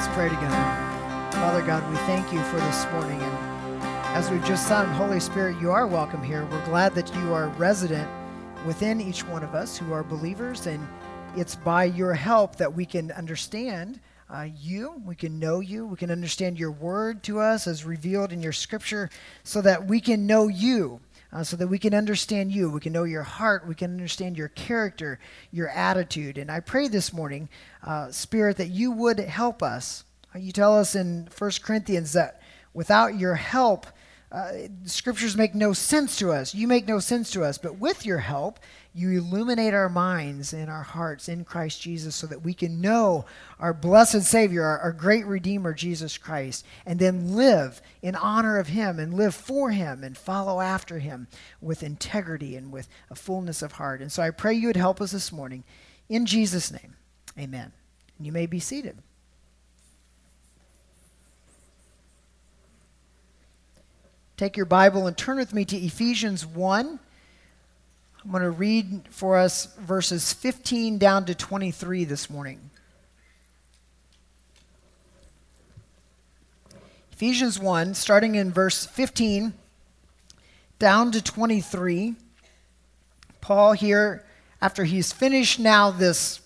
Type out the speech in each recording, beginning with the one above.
Let's pray together. Father God, we thank you for this morning. And as we've just sung, Holy Spirit, you are welcome here. We're glad that you are resident within each one of us who are believers. And it's by your help that we can understand uh, you, we can know you, we can understand your word to us as revealed in your scripture, so that we can know you. Uh, so that we can understand you. We can know your heart. We can understand your character, your attitude. And I pray this morning, uh, Spirit, that you would help us. Uh, you tell us in 1 Corinthians that without your help, uh, scriptures make no sense to us. You make no sense to us. But with your help, you illuminate our minds and our hearts in Christ Jesus so that we can know our blessed Savior, our, our, great Redeemer, Jesus Christ, and then live in honor of Him and live for Him and follow after Him with integrity and with a fullness of heart. And so I pray you would help us this morning. In Jesus' name, amen. And you may be seated. Take your Bible and turn with me to Ephesians 1 I'm going to read for us verses 15 down to 23 this morning. Ephesians 1, starting in verse 15 down to 23. Paul here, after he's finished now this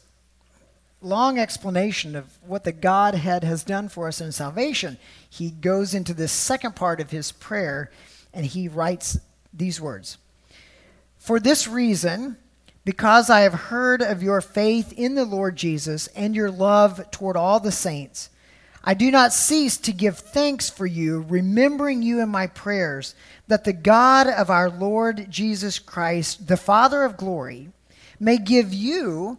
long explanation of what the Godhead has done for us in salvation, he goes into this second part of his prayer and he writes these words. For this reason, because I have heard of your faith in the Lord Jesus and your love toward all the saints, I do not cease to give thanks for you, remembering you in my prayers, that the God of our Lord Jesus Christ, the Father of glory, may give you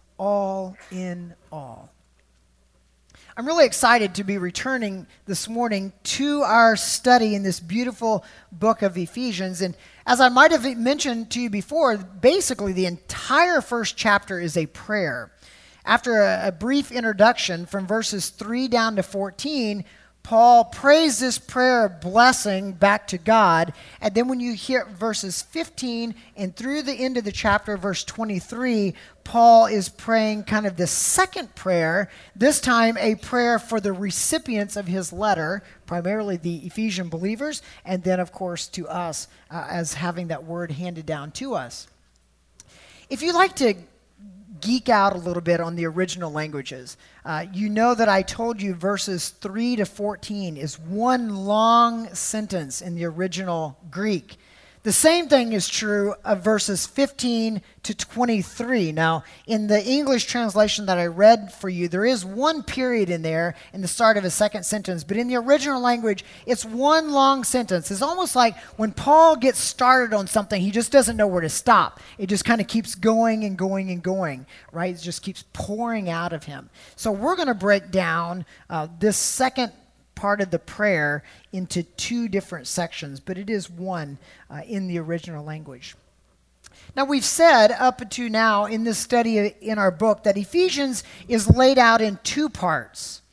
all in all. I'm really excited to be returning this morning to our study in this beautiful book of Ephesians. And as I might have mentioned to you before, basically the entire first chapter is a prayer. After a, a brief introduction from verses 3 down to 14, Paul prays this prayer of blessing back to God. And then when you hear verses 15 and through the end of the chapter, verse 23, Paul is praying kind of the second prayer, this time a prayer for the recipients of his letter, primarily the Ephesian believers, and then, of course, to us uh, as having that word handed down to us. If you like to geek out a little bit on the original languages. Uh, you know that I told you verses 3 to 14 is one long sentence in the original Greek. The same thing is true of verses 15 to 23. Now, in the English translation that I read for you, there is one period in there in the start of a second sentence, but in the original language, it's one long sentence. It's almost like when Paul gets started on something, he just doesn't know where to stop. It just kind of keeps going and going and going, right? It just keeps pouring out of him. So, we're going to break down uh, this second part of the prayer into two different sections, but it is one uh, in the original language. Now, we've said up to now in this study in our book that Ephesians is laid out in two parts.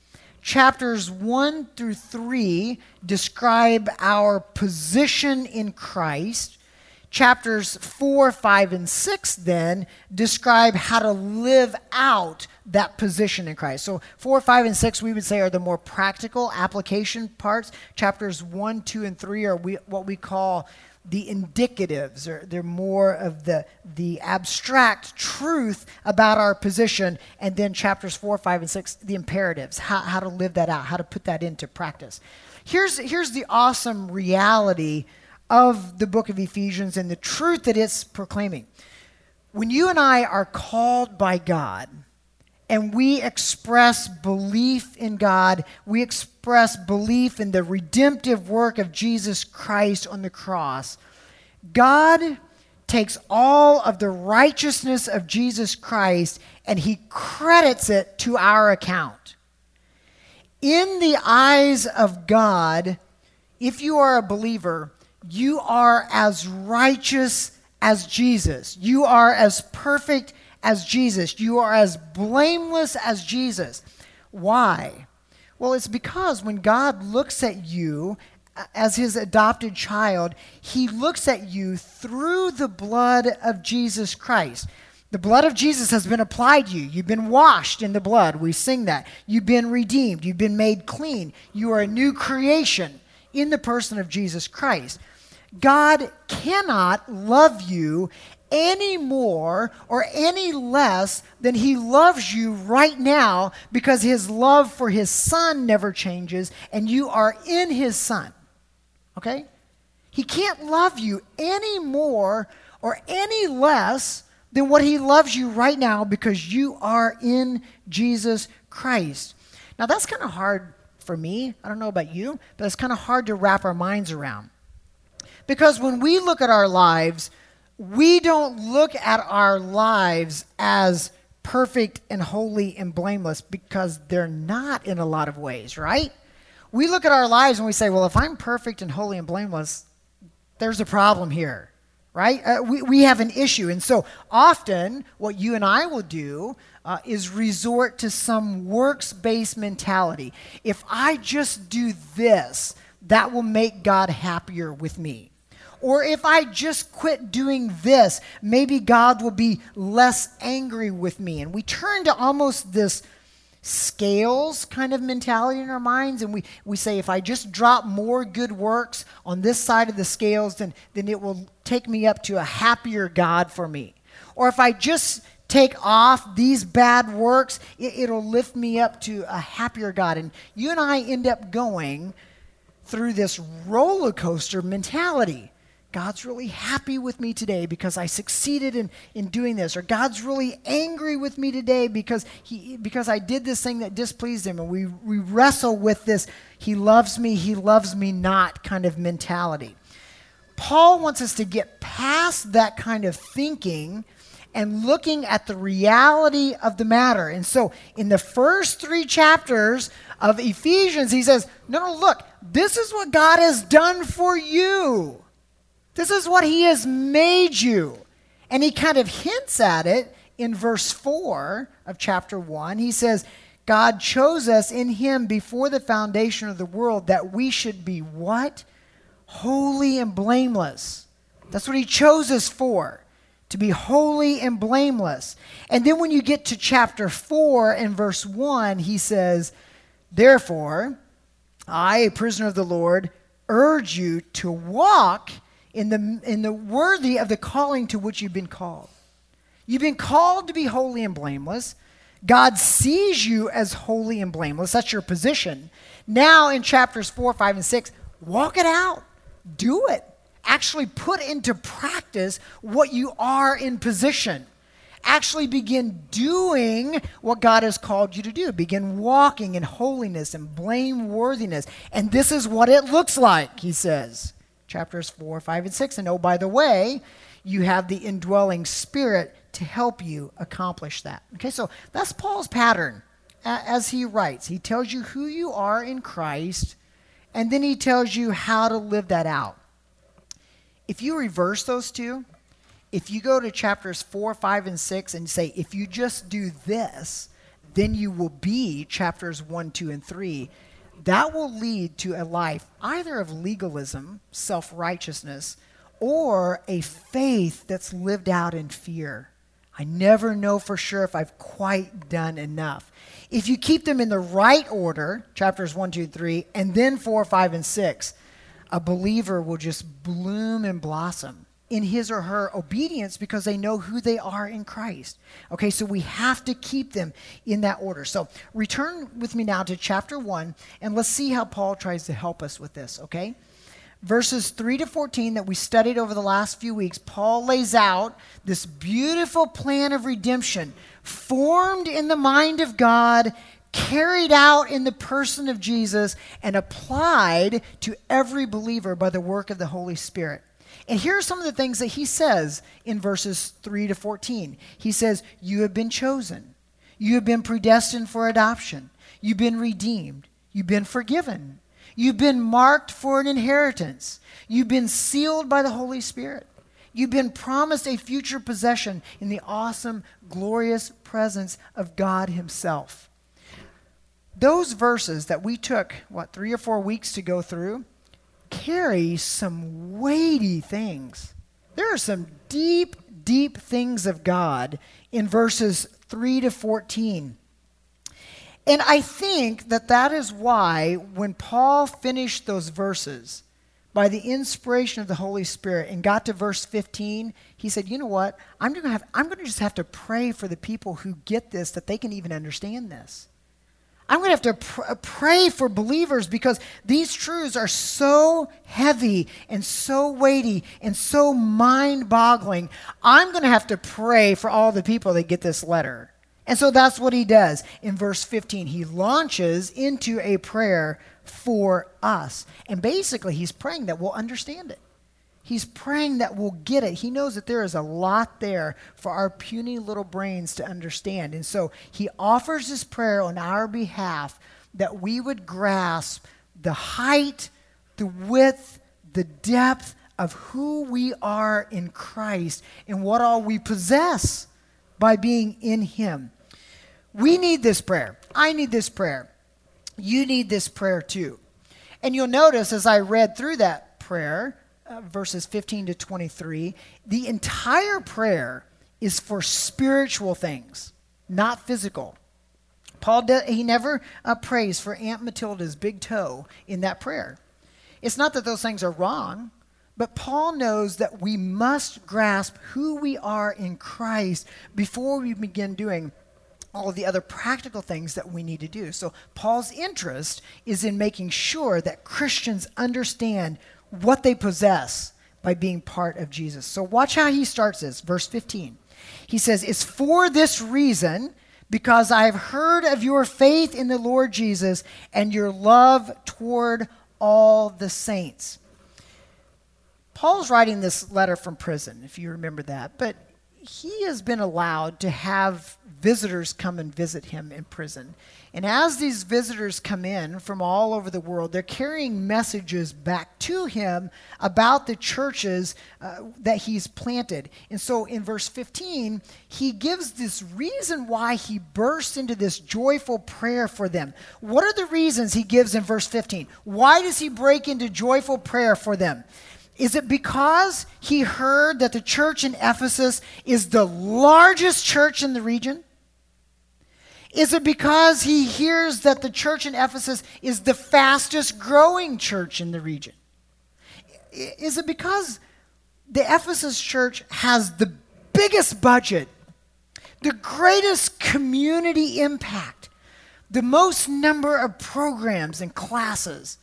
Chapters 1 through 3 describe our position in Christ. Chapters 4, 5, and 6 then describe how to live out that position in Christ. So, 4, 5, and 6 we would say are the more practical application parts. Chapters 1, 2, and 3 are we, what we call the indicatives, or they're more of the, the abstract truth about our position. And then chapters 4, 5, and 6, the imperatives, how, how to live that out, how to put that into practice. here's, here's the awesome reality of the book of Ephesians and the truth that it's proclaiming. When you and I are called by God, and we express belief in God, we express belief in the redemptive work of Jesus Christ on the cross, God takes all of the righteousness of Jesus Christ and he credits it to our account. In the eyes of God, if you are a believer, you are as righteous as Jesus. You are as perfect as Jesus. You are as blameless as Jesus. Why? Well, it's because when God looks at you uh, as his adopted child, he looks at you through the blood of Jesus Christ. The blood of Jesus has been applied to you. You've been washed in the blood. We sing that. You've been redeemed. You've been made clean. You are a new creation in the person of Jesus Christ. God cannot love you any more or any less than he loves you right now because his love for his son never changes and you are in his son. Okay? He can't love you any more or any less than what he loves you right now because you are in Jesus Christ. Now, that's kind of hard for me. I don't know about you, but it's kind of hard to wrap our minds around. Because when we look at our lives, we don't look at our lives as perfect and holy and blameless because they're not in a lot of ways, right? We look at our lives and we say, well, if I'm perfect and holy and blameless, there's a problem here, right? Uh, we, we have an issue. And so often, what you and I will do uh, is resort to some works based mentality. If I just do this, that will make God happier with me. Or if I just quit doing this, maybe God will be less angry with me. And we turn to almost this scales kind of mentality in our minds and we, we say if i just drop more good works on this side of the scales then, then it will take me up to a happier god for me. Or if i just take off these bad works it, it'll lift me up to a happier god. And you and i end up going through this roller coaster mentality God's really happy with me today because I succeeded in, in doing this. Or God's really angry with me today because, he, because I did this thing that displeased him. And we, we wrestle with this, he loves me, he loves me not kind of mentality. Paul wants us to get past that kind of thinking and looking at the reality of the matter. And so in the first three chapters of Ephesians, he says, No, no, look, this is what God has done for you. This is what he has made you. And he kind of hints at it in verse 4 of chapter 1. He says, God chose us in him before the foundation of the world that we should be what? Holy and blameless. That's what he chose us for, to be holy and blameless. And then when you get to chapter 4 and verse 1, he says, Therefore, I, a prisoner of the Lord, urge you to walk in the, in the worthy of the calling to which you've been called. You've been called to be holy and blameless. God sees you as holy and blameless. That's your position. Now, in chapters 4, 5, and 6, walk it out. Do it. Actually, put into practice what you are in position. Actually, begin doing what God has called you to do. Begin walking in holiness and blameworthiness. And this is what it looks like, he says chapters 4, 5, and 6. And oh, by the way, you have the indwelling spirit to help you accomplish that. Okay, so that's Paul's pattern as he writes. He tells you who you are in Christ, and then he tells you how to live that out. If you reverse those two, if you go to chapters 4, 5, and 6 and say, if you just do this, then you will be chapters 1, 2, and 3 that will lead to a life either of legalism, self righteousness, or a faith that's lived out in fear. I never know for sure if I've quite done enough. If you keep them in the right order, chapters 1, 2, 3, and then 4, 5, and 6, a believer will just bloom and blossom. In his or her obedience because they know who they are in Christ. Okay, so we have to keep them in that order. So return with me now to chapter 1 and let's see how Paul tries to help us with this, okay? Verses 3 to 14 that we studied over the last few weeks, Paul lays out this beautiful plan of redemption formed in the mind of God, carried out in the person of Jesus, and applied to every believer by the work of the Holy Spirit. And here are some of the things that he says in verses 3 to 14. He says, You have been chosen, you have been predestined for adoption, you've been redeemed, you've been forgiven, you've been marked for an inheritance, you've been sealed by the Holy Spirit. You've been promised a future possession in the awesome, glorious presence of God Himself. Those verses that we took, what, three or four weeks to go through, carry some weighty things. There are some deep, deep things of God in verses 3 to 14. And I think that that is why when Paul finished those verses, by the inspiration of the Holy Spirit and got to verse 15, he said, You know what? I'm going to have I'm going to just have to pray for the people who get this that they can even understand this. I'm going to have to pr- uh, pray for believers because these truths are so heavy and so weighty and so mind boggling. I'm going to have to pray for all the people that get this letter. And so that's what he does. In verse 15, he launches into a prayer for us. And basically, he's praying that we'll understand it. He's praying that we'll get it. He knows that there is a lot there for our puny little brains to understand. And so he offers this prayer on our behalf that we would grasp the height, the width, the depth of who we are in Christ and what all we possess by being in him. We need this prayer. I need this prayer. You need this prayer too. And you'll notice as I read through that prayer, uh, verses 15 to 23, the entire prayer is for spiritual things, not physical. Paul, de- he never uh, prays for Aunt Matilda's big toe in that prayer. It's not that those things are wrong, but Paul knows that we must grasp who we are in Christ before we begin doing all of the other practical things that we need to do. So, Paul's interest is in making sure that Christians understand what they possess by being part of Jesus. So watch how he starts this, verse 15. He says, It's for this reason, because I've heard of your faith in the Lord Jesus and your love toward all the saints. Paul's writing this letter from prison, if you remember that, but he has been allowed to have visitors come and visit him in prison. And as these visitors come in from all over the world, they're carrying messages back to him about the churches uh, that he's planted. And so in verse 15, he gives this reason why he bursts into this joyful prayer for them. What are the reasons he gives in verse 15? Why does he break into joyful prayer for them? Is it because he heard that the church in Ephesus is the largest church in the region? Is it because he hears that the church in Ephesus is the fastest growing church in the region? Is it because the Ephesus church has the biggest budget, the greatest community impact, the most number of programs and classes,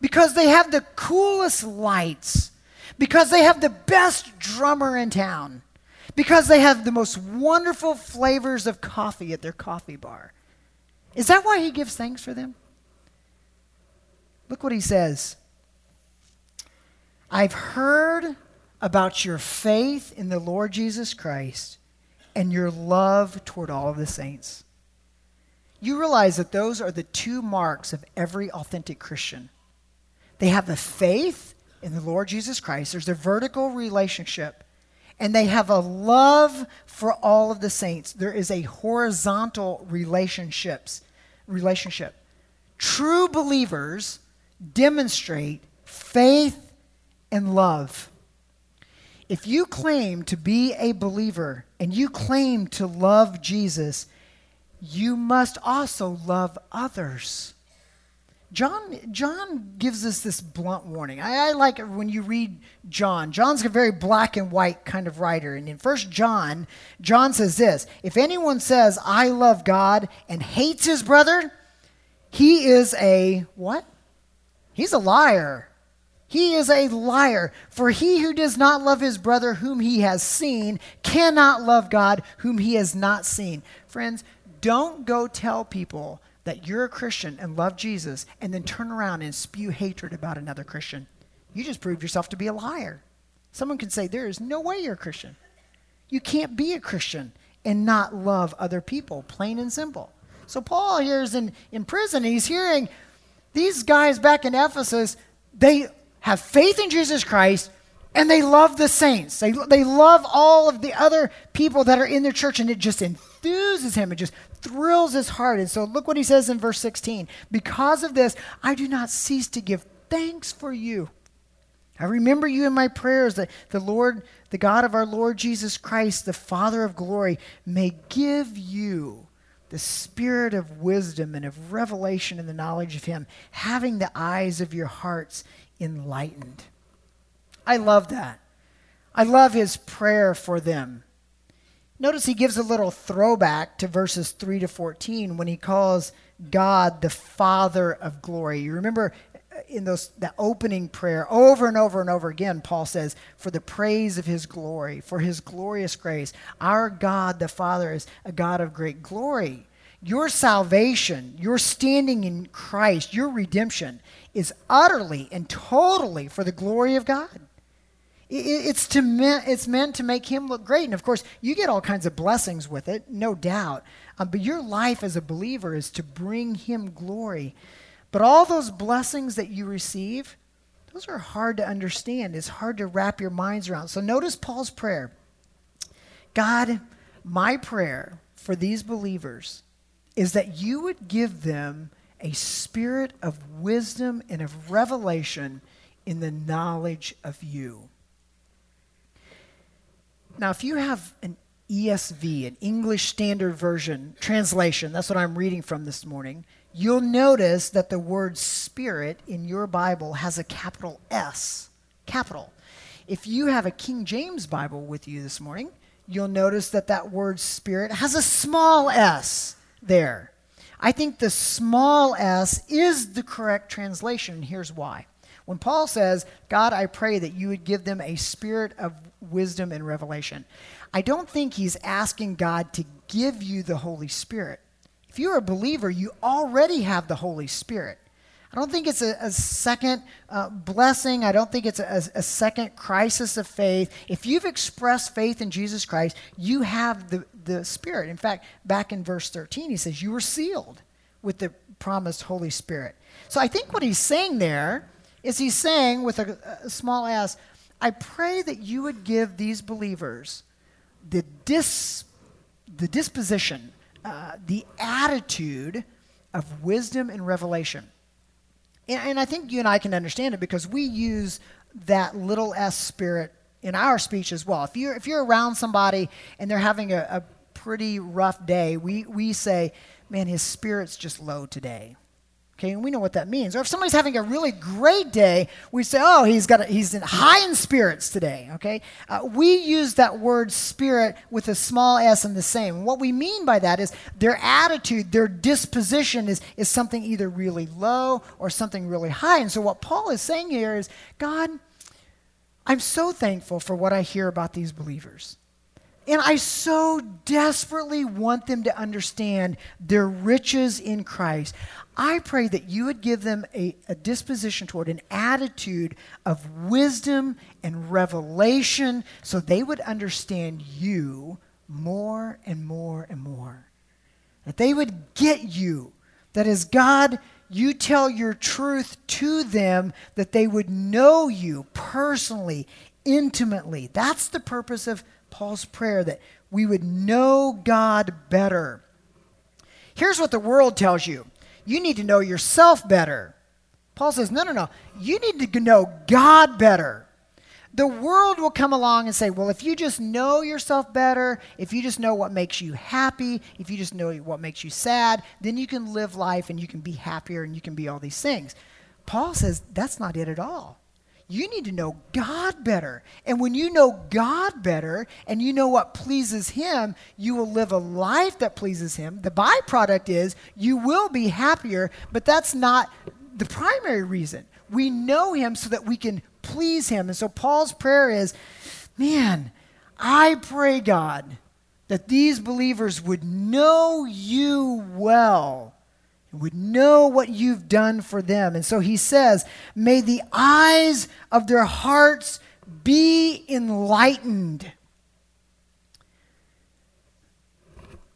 because they have the coolest lights, because they have the best drummer in town? Because they have the most wonderful flavors of coffee at their coffee bar. Is that why he gives thanks for them? Look what he says. I've heard about your faith in the Lord Jesus Christ and your love toward all of the saints. You realize that those are the two marks of every authentic Christian. They have the faith in the Lord Jesus Christ, there's a vertical relationship and they have a love for all of the saints. There is a horizontal relationships relationship. True believers demonstrate faith and love. If you claim to be a believer and you claim to love Jesus, you must also love others. John, John gives us this blunt warning. I, I like it when you read John. John's a very black and white kind of writer. And in First John, John says this If anyone says, I love God and hates his brother, he is a what? He's a liar. He is a liar. For he who does not love his brother whom he has seen cannot love God whom he has not seen. Friends, don't go tell people that you're a Christian and love Jesus and then turn around and spew hatred about another Christian. You just proved yourself to be a liar. Someone could say, There is no way you're a Christian. You can't be a Christian and not love other people, plain and simple. So Paul here is in, in prison he's hearing these guys back in Ephesus, they have faith in Jesus Christ and they love the saints. They, they love all of the other people that are in their church and it just enthuses him. It just thrills his heart. And so look what he says in verse 16. Because of this, I do not cease to give thanks for you. I remember you in my prayers that the Lord, the God of our Lord Jesus Christ, the Father of glory, may give you the spirit of wisdom and of revelation and the knowledge of him, having the eyes of your hearts enlightened. I love that. I love his prayer for them. Notice he gives a little throwback to verses 3 to 14 when he calls God the Father of glory. You remember uh, in those the opening prayer over and over and over again Paul says for the praise of his glory for his glorious grace. Our God the Father is a God of great glory. Your salvation your standing in Christ your redemption is utterly and totally for the glory of God it's, to me- it's meant to make him look great. And of course, you get all kinds of blessings with it, no doubt. Um, but your life as a believer is to bring him glory. But all those blessings that you receive, those are hard to understand. It's hard to wrap your minds around. So notice Paul's prayer God, my prayer for these believers is that you would give them a spirit of wisdom and of revelation in the knowledge of you. Now, if you have an ESV, an English Standard Version translation, that's what I'm reading from this morning, you'll notice that the word spirit in your Bible has a capital S. Capital. If you have a King James Bible with you this morning, you'll notice that that word spirit has a small s there. I think the small s is the correct translation, and here's why. When Paul says, God, I pray that you would give them a spirit of wisdom and revelation, I don't think he's asking God to give you the Holy Spirit. If you're a believer, you already have the Holy Spirit. I don't think it's a, a second uh, blessing. I don't think it's a, a, second crisis of faith. If you've expressed faith in Jesus Christ, you have the, the Spirit. In fact, back in verse 13, he says, You were sealed with the promised Holy Spirit. So I think what he's saying there is he saying with a, a small s, I pray that you would give these believers the, dis, the disposition, uh, the attitude of wisdom and revelation. And, and I think you and I can understand it because we use that little s spirit in our speech as well. If you're, if you're around somebody and they're having a, a pretty rough day, we, we say, man, his spirit's just low today. Okay, and we know what that means. Or if somebody's having a really great day, we say, "Oh, he's got a, he's in high in spirits today." Okay, uh, we use that word "spirit" with a small s in the same. What we mean by that is their attitude, their disposition is is something either really low or something really high. And so, what Paul is saying here is, God, I'm so thankful for what I hear about these believers. And I so desperately want them to understand their riches in Christ. I pray that you would give them a, a, disposition toward an attitude of wisdom and revelation so they would understand you more and more and more. That they would get you. That as God, you tell your truth to them, that they would know you personally, intimately. That's the purpose of Paul's prayer, that we would know God better. Here's what the world tells you you need to know yourself better. Paul says, no, no, no. You need to know God better. The world will come along and say, well, if you just know yourself better, if you just know what makes you happy, if you just know what makes you sad, then you can live life and you can be happier and you can be all these things. Paul says that's not it at all. You need to know God better. And when you know God better and you know what pleases Him, you will live a life that pleases Him. The byproduct is you will be happier, but that's not the primary reason. We know Him so that we can please Him. And so Paul's prayer is man, I pray, God, that these believers would know you well would know what you've done for them. And so he says, May the eyes of their hearts be enlightened.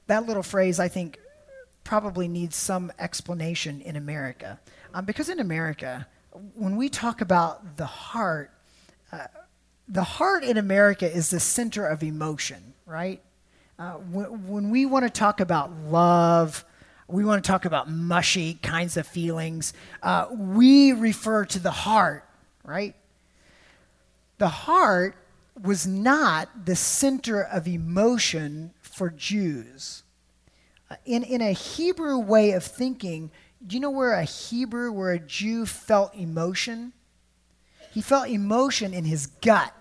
That little phrase, I think, probably needs some explanation in America. Um, because in America, when we talk about the heart, uh, the heart in America is the center of emotion, right? Uh, when, when, we want to talk about love, we want to talk about mushy kinds of feelings. Uh, we refer to the heart, right? The heart was not the center of emotion for Jews. Uh, in, in a Hebrew way of thinking, do you know where a Hebrew, where a Jew felt emotion? He felt emotion in his gut.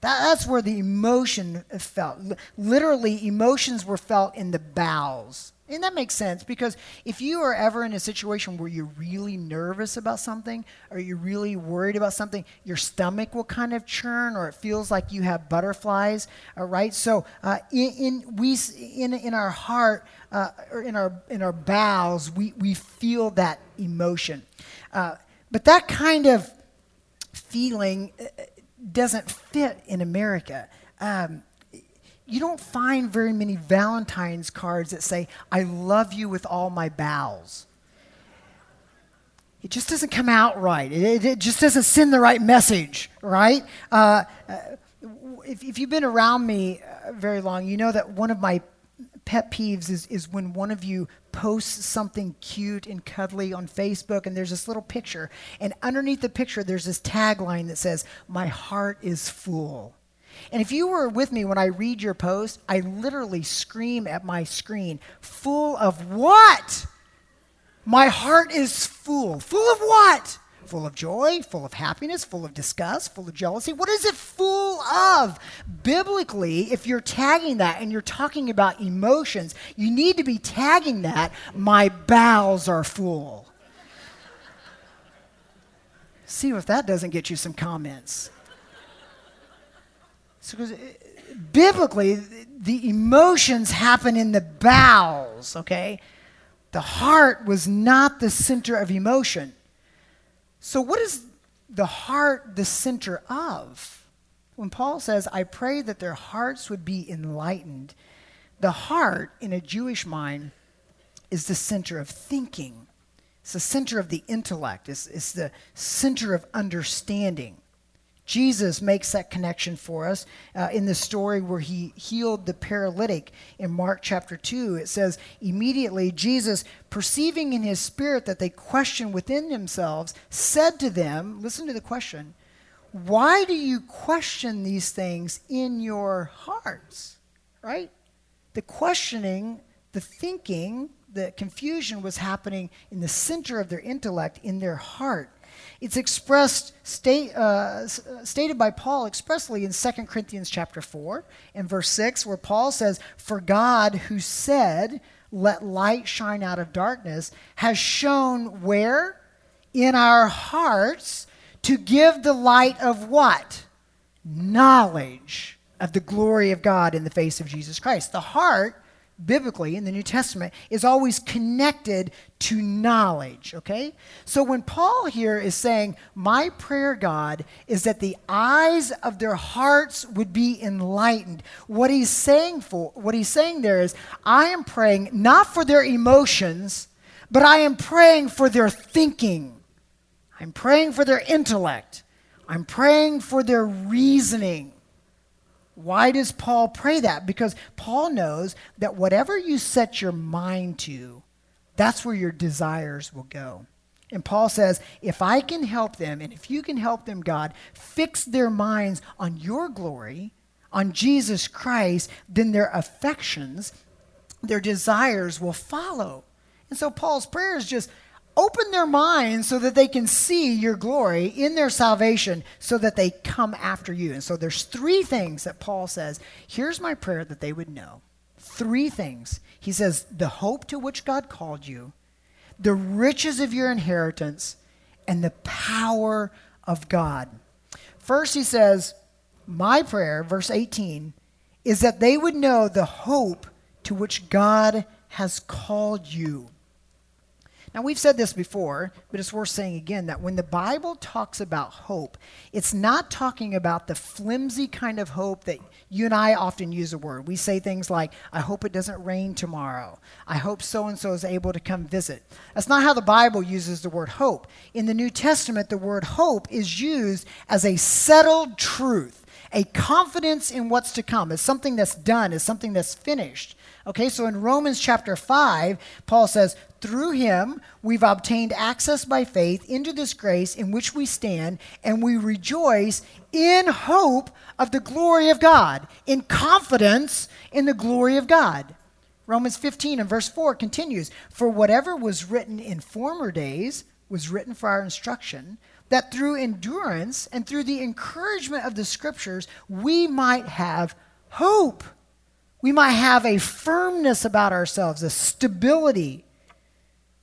That, that's where the emotion felt. Literally, emotions were felt in the bowels. And that makes sense because if you are ever in a situation where you're really nervous about something or you're really worried about something, your stomach will kind of churn or it feels like you have butterflies, all uh. So uh, in, in, we, in, in our heart uh, or in our, in our bowels, we, we feel that emotion. Uh, but that kind of feeling uh, doesn't fit in America. Um, you don't find very many Valentine's cards that say, I love you with all my bowels. It just doesn't come out right. It, it just doesn't send the right message, right? Uh, uh, if, if, you've been around me uh, very long, you know that one of my pet peeves is, is when one of you posts something cute and cuddly on Facebook and there's this little picture, and underneath the picture, there's this tagline that says, My heart is full. And if you were with me when I read your post, I literally scream at my screen, full of what? My heart is full. Full of what? Full of joy, full of happiness, full of disgust, full of jealousy. What is it full of? Biblically, if you're tagging that and you're talking about emotions, you need to be tagging that, my bowels are full. See if that doesn't get you some comments. So, uh, biblically, the emotions happen in the bowels, okay? The heart was not the center of emotion. So, what is the heart the center of? When Paul says, I pray that their hearts would be enlightened, the heart in a Jewish mind is the center of thinking. It's the center of the intellect. It's, it's the center of understanding. Jesus makes that connection for us uh, in the story where he healed the paralytic in Mark chapter 2. It says, Immediately Jesus, perceiving in his spirit that they questioned within themselves, said to them, Listen to the question, why do you question these things in your hearts? Right? The questioning, the thinking, the confusion was happening in the center of their intellect, in their heart. It's expressed, state, uh, stated by Paul expressly in 2 Corinthians chapter 4 and verse 6, where Paul says, For God who said, Let light shine out of darkness, has shown where? In our hearts to give the light of what? Knowledge of the glory of God in the face of Jesus Christ. The heart biblically in the New Testament is always connected to knowledge, okay? So when Paul here is saying, My prayer, God, is that the eyes of their hearts would be enlightened, what he's saying for what he's saying there is, I am praying not for their emotions, but I am praying for their thinking. I'm praying for their intellect. I'm praying for their reasoning. Why does Paul pray that? Because Paul knows that whatever you set your mind to, that's where your desires will go. And Paul says, if I can help them, and if you can help them, God, fix their minds on your glory, on Jesus Christ, then their affections, their desires will follow. And so Paul's prayer is just open their minds so that they can see your glory in their salvation so that they come after you. And so there's three things that Paul says, here's my prayer that they would know. Three things. He says, the hope to which God called you, the riches of your inheritance, and the power of God. First, he says, My prayer, verse 18, is that they would know the hope to which God has called you. Now, we've said this before, but it's worth saying again that when the Bible talks about hope, it's not talking about the flimsy kind of hope that you and I often use a word. We say things like, I hope it doesn't rain tomorrow. I hope so and so is able to come visit. That's not how the Bible uses the word hope. In the New Testament, the word hope is used as a settled truth, a confidence in what's to come, as something that's done, as something that's finished. Okay, so in Romans chapter 5, Paul says, Through him we've obtained access by faith into this grace in which we stand, and we rejoice in hope of the glory of God, in confidence in the glory of God. Romans 15 and verse 4 continues For whatever was written in former days was written for our instruction, that through endurance and through the encouragement of the scriptures we might have hope. We might have a firmness about ourselves, a stability.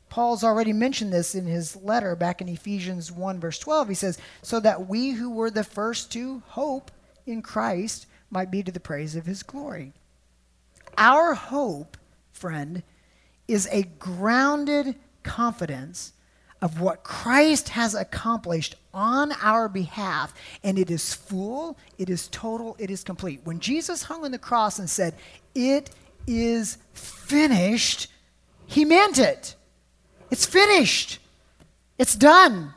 Paul's already mentioned this in his letter back in Ephesians 1, verse 12. He says, So that we who were the first to hope in Christ might be to the praise of his glory. Our hope, friend, is a grounded confidence of what Christ has accomplished on our behalf, and it is full, it is total, it is complete. When Jesus hung on the cross and said, It is finished, he meant it. It's finished, it's done.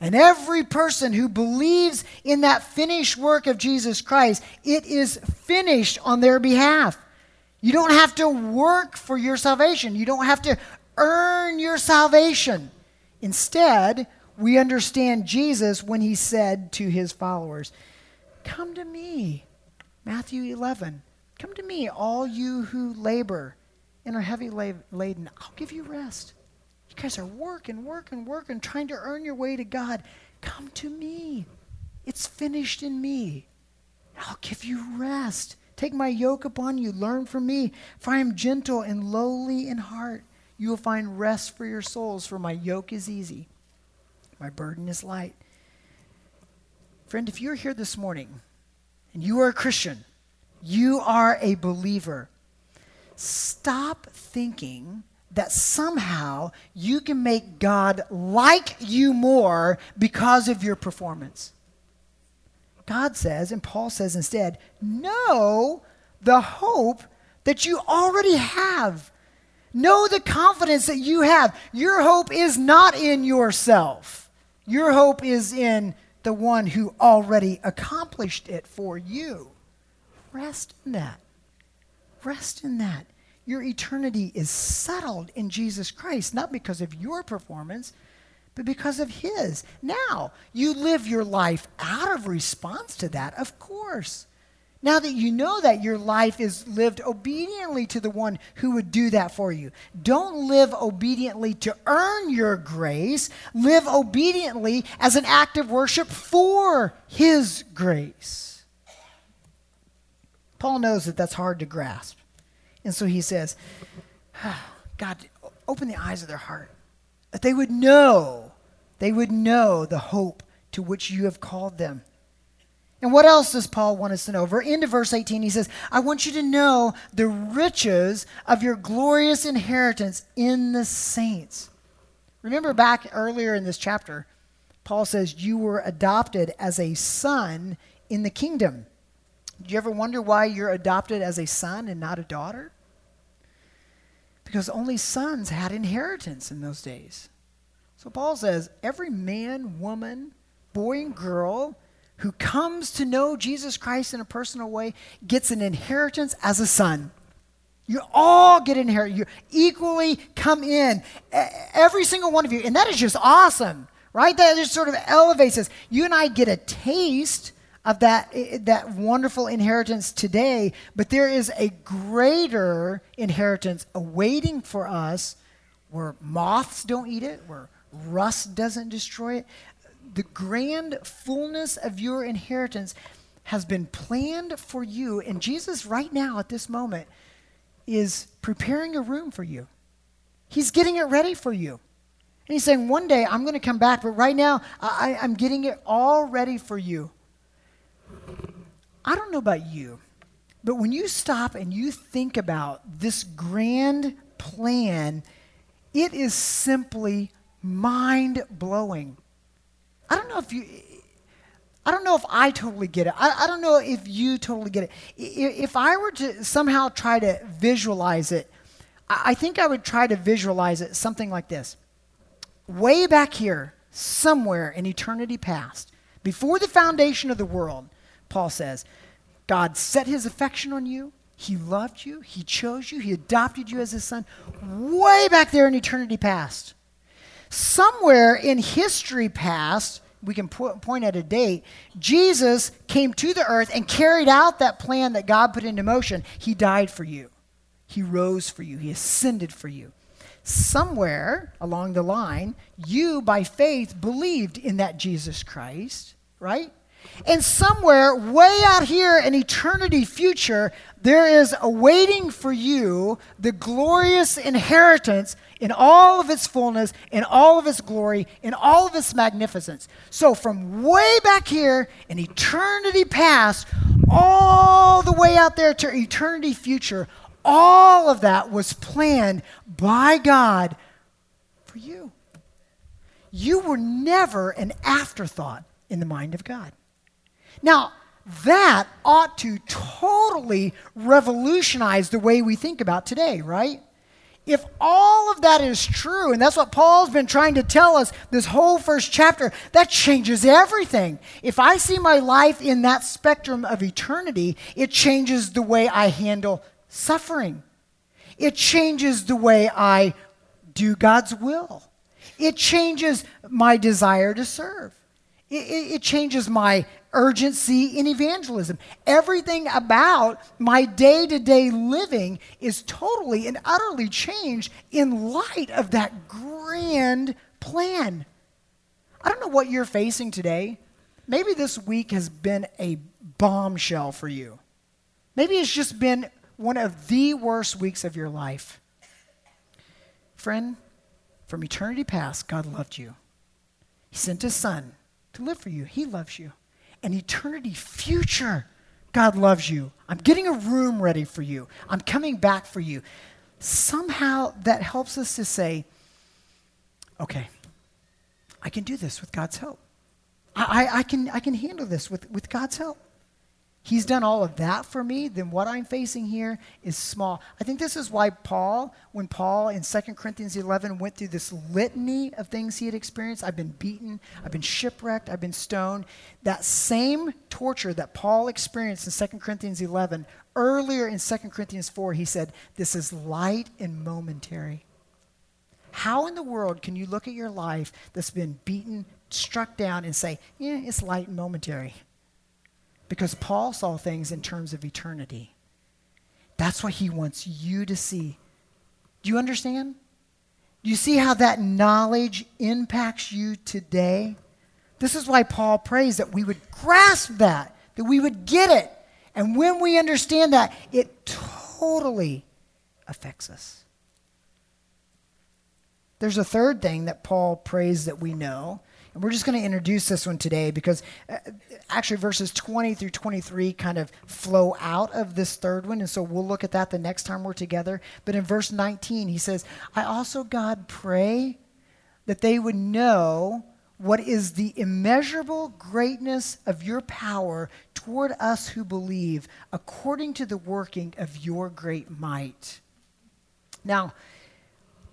And every person who believes in that finished work of Jesus Christ, it is finished on their behalf. You don't have to work for your salvation. You don't have to earn your salvation. Instead, we understand Jesus when he said to his followers, Come to me. Matthew 11. Come to me, all you who labor and are heavy laden. I'll give you rest. You guys are working, working, working, trying to earn your way to God. Come to me. It's finished in me. I'll give you rest. Take my yoke upon you. Learn from me, for I am gentle and lowly in heart you will find rest for your souls, for my yoke is easy, my burden is light. Friend, if you're here this morning and you are a Christian, you are a believer, stop thinking that somehow you can make God like you more because of your performance. God says, and Paul says instead, know the hope that you already have Know the confidence that you have. Your hope is not in yourself, your hope is in the one who already accomplished it for you. Rest in that. Rest in that. Your eternity is settled in Jesus Christ, not because of your performance, but because of His. Now, you live your life out of response to that, of course. Now that you know that your life is lived obediently to the one who would do that for you. Don't live obediently to earn your grace. Live obediently as an act of worship for his grace. Paul knows that that's hard to grasp. And so he says, God, open the eyes of their heart that they would know, they would know the hope to which you have called them and what else does Paul want us to know? Into verse 18. He says, I want you to know the riches of your glorious inheritance in the saints. Remember back earlier in this chapter, Paul says, You were adopted as a son in the kingdom. Do you ever wonder why you're adopted as a son and not a daughter? Because only sons had inheritance in those days. So Paul says, Every man, woman, boy, and girl who comes to know Jesus Christ in a personal way gets an inheritance as a son. You all get inherit. You equally come in, every single one of you. And that is just awesome, right? That just sort of elevates us. You and I get a taste of that, that wonderful inheritance today, but there is a greater inheritance awaiting for us where moths don't eat it, where rust doesn't destroy it. The grand fullness of your inheritance has been planned for you. And Jesus, right now, at this moment, is preparing a room for you. He's getting it ready for you. And he's saying, one day I'm going to come back, but right now I, am getting it all ready for you. I don't know about you, but when you stop and you think about this grand plan, it is simply mind blowing. I don't know if you. I don't know if I totally get it. I, I don't know if you totally get it. If I were to somehow try to visualize it, I think I would try to visualize it something like this. Way back here, somewhere in eternity past, before the foundation of the world, Paul says, God set his affection on you. He loved you. He chose you. He adopted you as his son way back there in eternity past. Somewhere in history past, we can po- point at a date, Jesus came to the earth and carried out that plan that God put into motion. He died for you, He rose for you, He ascended for you. Somewhere along the line, you by faith believed in that Jesus Christ, right? And somewhere way out here in eternity future, there is awaiting for you the glorious inheritance in all of its fullness, in all of its glory, in all of its magnificence. So, from way back here in eternity past, all the way out there to eternity future, all of that was planned by God for you. You were never an afterthought in the mind of God. Now, that ought to totally revolutionize the way we think about today, right? If all of that is true, and that's what Paul's been trying to tell us this whole first chapter, that changes everything. If I see my life in that spectrum of eternity, it changes the way I handle suffering. It changes the way I do God's will. It changes my desire to serve. It, it, it changes my urgency in evangelism. Everything about my day to day living is totally and utterly changed in light of that grand plan. I don't know what you're facing today. Maybe this week has been a bombshell for you. Maybe it's just been one of the worst weeks of your life. Friend, from eternity past, God loved you. He sent his son to live for you. He loves you an eternity future. God loves you. I'm getting a room ready for you. I'm coming back for you. Somehow that helps us to say, okay, I can do this with God's help. I, I, I, can, I can handle this with, with God's help he's done all of that for me, then what I'm facing here is small. I think this is why Paul, when Paul in 2 Corinthians 11 went through this litany of things he had experienced, I've been beaten, I've been shipwrecked, I've been stoned. That same torture that Paul experienced in 2 Corinthians 11, earlier in 2 Corinthians 4, he said, This is light and momentary. How in the world can you look at your life that's been beaten, struck down, and say, Yeah, it's light and momentary? Because Paul saw things in terms of eternity. That's what he wants you to see. Do you understand? Do you see how that knowledge impacts you today? This is why Paul prays that we would grasp that, that we would get it. And when we understand that, it totally affects us. There's a third thing that Paul prays that we know, and we're just going to introduce this one today because uh, actually verses 20 through 23 kind of flow out of this third one. And so we'll look at that the next time we're together. But in verse 19, he says, I also, God, pray that they would know what is the immeasurable greatness of your power toward us who believe, according to the working of your great might. Now,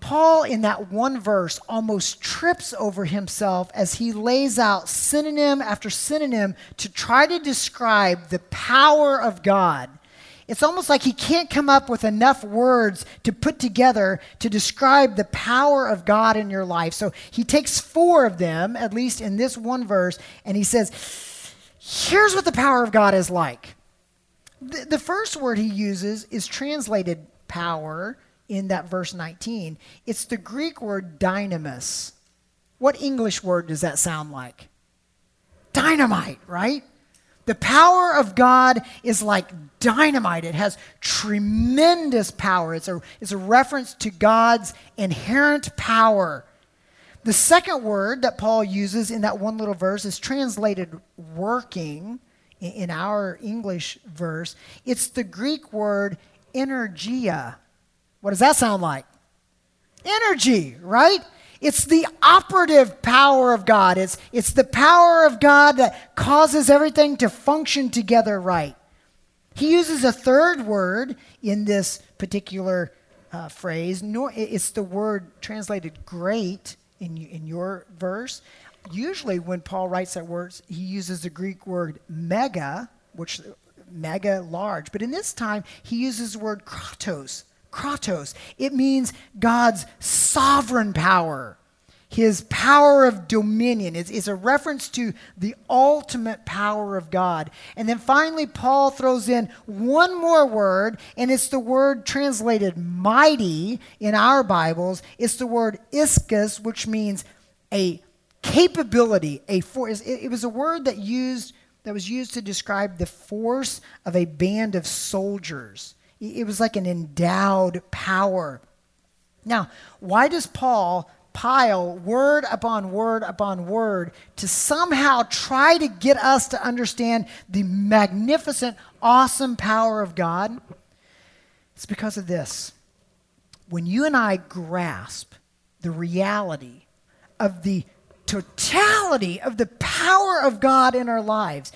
Paul, in that one verse, almost trips over himself as he lays out synonym after synonym to try to describe the power of God. it's almost like he can't come up with enough words to put together to describe the power of God in your life. So he takes four of them, at least in this one verse, and he says, Here's what the power of God is like. The, the first word he uses is translated power in that verse 19. It's the Greek word dynamis. What English word does that sound like? Dynamite, right? The power of God is like dynamite. It has tremendous power. It's a, it's a reference to God's inherent power. The second word that Paul uses in that one little verse is translated working in our English verse. It's the Greek word energia. What does that sound like? Energy, right? It's the operative power of God. It's, it's the power of God that causes everything to function together right. He uses a third word in this particular uh, phrase. Nor, it's the word translated great in, in your verse. Usually, when Paul writes that word, he uses the Greek word mega, which mega large. But in this time, he uses the word kratos, kratos. It means God's sovereign power, his power of dominion. It's, it's, a reference to the ultimate power of God. And then finally, Paul throws in one more word, and it's the word translated mighty in our Bibles. It's the word ischus, which means a capability, a force. It, it was a word that used that was used to describe the force of a band of soldiers. It was like an endowed power. Now, why does Paul pile word upon word upon word to somehow try to get us to understand the magnificent, awesome power of God? It's because of this. When you and I grasp the reality of the totality of the power of God in our lives,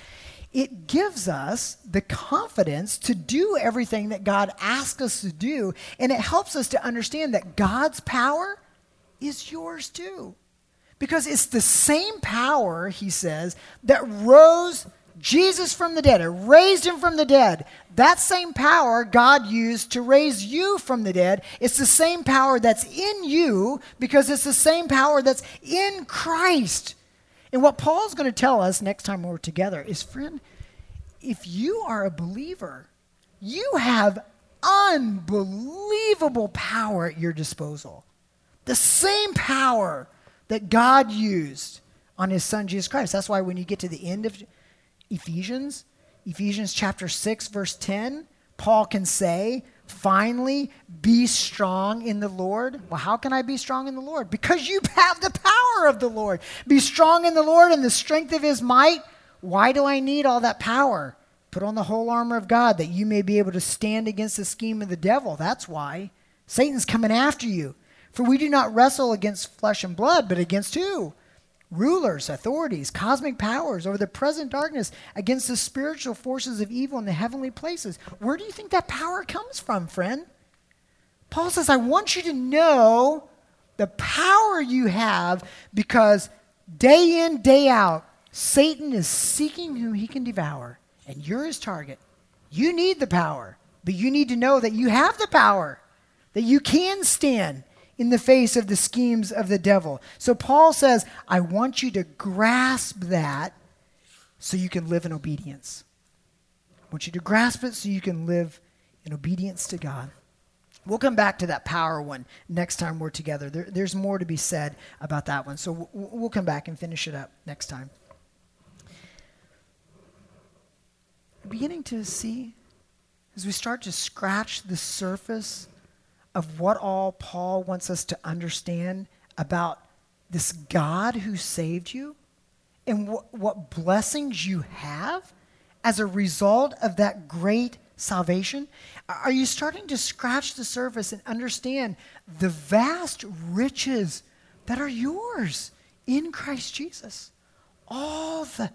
it gives us the confidence to do everything that God asks us to do. And it helps us to understand that God's power is yours too. Because it's the same power, he says, that rose Jesus from the dead, or raised him from the dead. That same power God used to raise you from the dead. It's the same power that's in you because it's the same power that's in Christ. And what Paul's going to tell us next time we're together is friend, if you are a believer, you have unbelievable power at your disposal. The same power that God used on his son Jesus Christ. That's why when you get to the end of Ephesians, Ephesians chapter 6 verse 10, Paul can say, Finally, be strong in the Lord. Well, how can I be strong in the Lord? Because you have the power of the Lord. Be strong in the Lord and the strength of his might. Why do I need all that power? Put on the whole armor of God that you may be able to stand against the scheme of the devil. That's why. Satan's coming after you. For we do not wrestle against flesh and blood, but against who? Rulers, authorities, cosmic powers over the present darkness against the spiritual forces of evil in the heavenly places. Where do you think that power comes from, friend? Paul says, I want you to know the power you have because day in, day out, Satan is seeking whom he can devour, and you're his target. You need the power, but you need to know that you have the power, that you can stand, in the face of the schemes of the devil. So Paul says, I want you to grasp that so you can live in obedience. I want you to grasp it so you can live in obedience to God. We'll come back to that power one next time we're together. There, there's more to be said about that one. So we'll, we'll come back and finish it up next time. Beginning to see, as we start to scratch the surface of what all Paul wants us to understand about this God who saved you and wh- what blessings you have as a result of that great salvation? Are you starting to scratch the surface and understand the vast riches that are yours in Christ Jesus? All the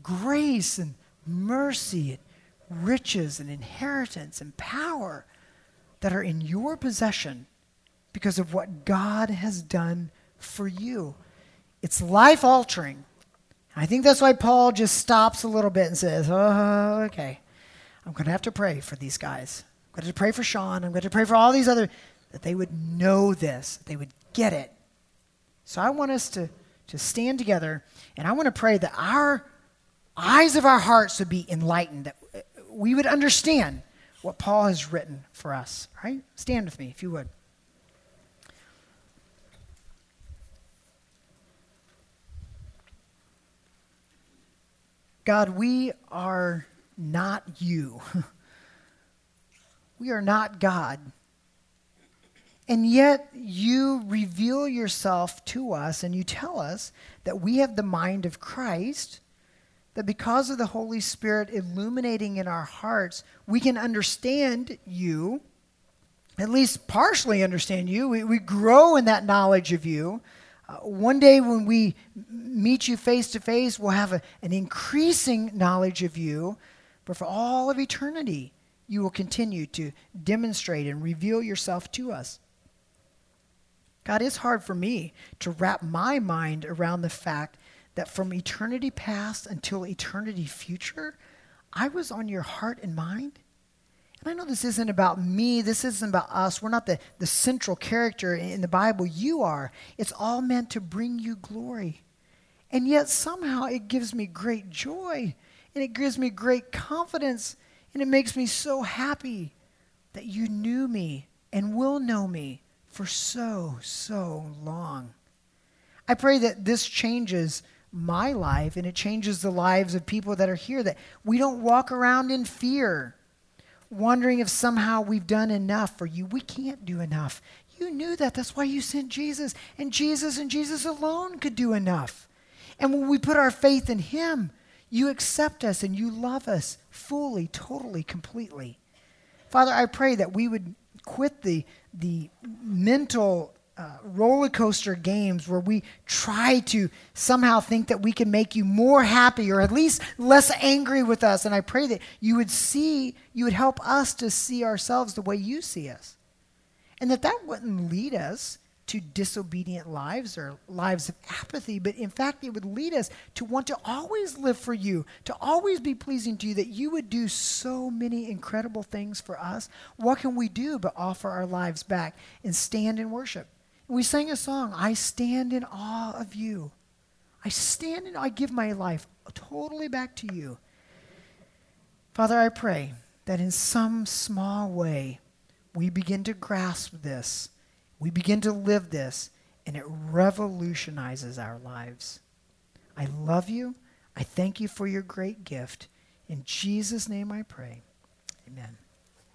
grace and mercy and riches and inheritance and power that are in your possession because of what God has done for you. It's life altering. I think that's why Paul just stops a little bit and says, Oh, okay. I'm going to have to pray for these guys. I'm going to pray for Sean. I'm going to pray for all these other, that they would know this, they would get it. So I want us to, to stand together, and I want to pray that our eyes of our hearts would be enlightened, that we would understand what Paul has written for us. Right? Stand with me, if you would. God, we are not you. we are not God. And yet, you reveal yourself to us and you tell us that we have the mind of Christ, that because of the Holy Spirit illuminating in our hearts, we can understand you, at least partially understand you. We, we grow in that knowledge of you. Uh, one day when we meet you face to face, we'll have a, an increasing knowledge of you. But for all of eternity, you will continue to demonstrate and reveal yourself to us. God, it's hard for me to wrap my mind around the fact that from eternity past until eternity future, I was on your heart and mind. And I know this isn't about me, this isn't about us. We're not the, the central character in the Bible. You are. It's all meant to bring you glory. And yet somehow it gives me great joy and it gives me great confidence and it makes me so happy that you knew me and will know me for so, so long. I pray that this changes my life and it changes the lives of people that are here, that we don't walk around in fear wondering if somehow we've done enough for you. We can't do enough. You knew that. That's why you sent Jesus. And Jesus and Jesus alone could do enough. And when we put our faith in Him, you accept us and you love us fully, totally, completely. Father, I pray that we would quit the, the mental uh, roller coaster games where we try to somehow think that we can make you more happy or at least less angry with us. And I pray that you would see, you would help us to see ourselves the way you see us. And that that wouldn't lead us to disobedient lives or lives of apathy, but in fact, it would lead us to want to always live for you, to always be pleasing to you, that you would do so many incredible things for us. What can we do but offer our lives back and stand in worship? We sang a song, I stand in awe of you. I stand in, I give my life totally back to you. Father, I pray that in some small way we begin to grasp this, we begin to live this, and it revolutionizes our lives. I love you. I thank you for your great gift. In Jesus' name I pray. Amen.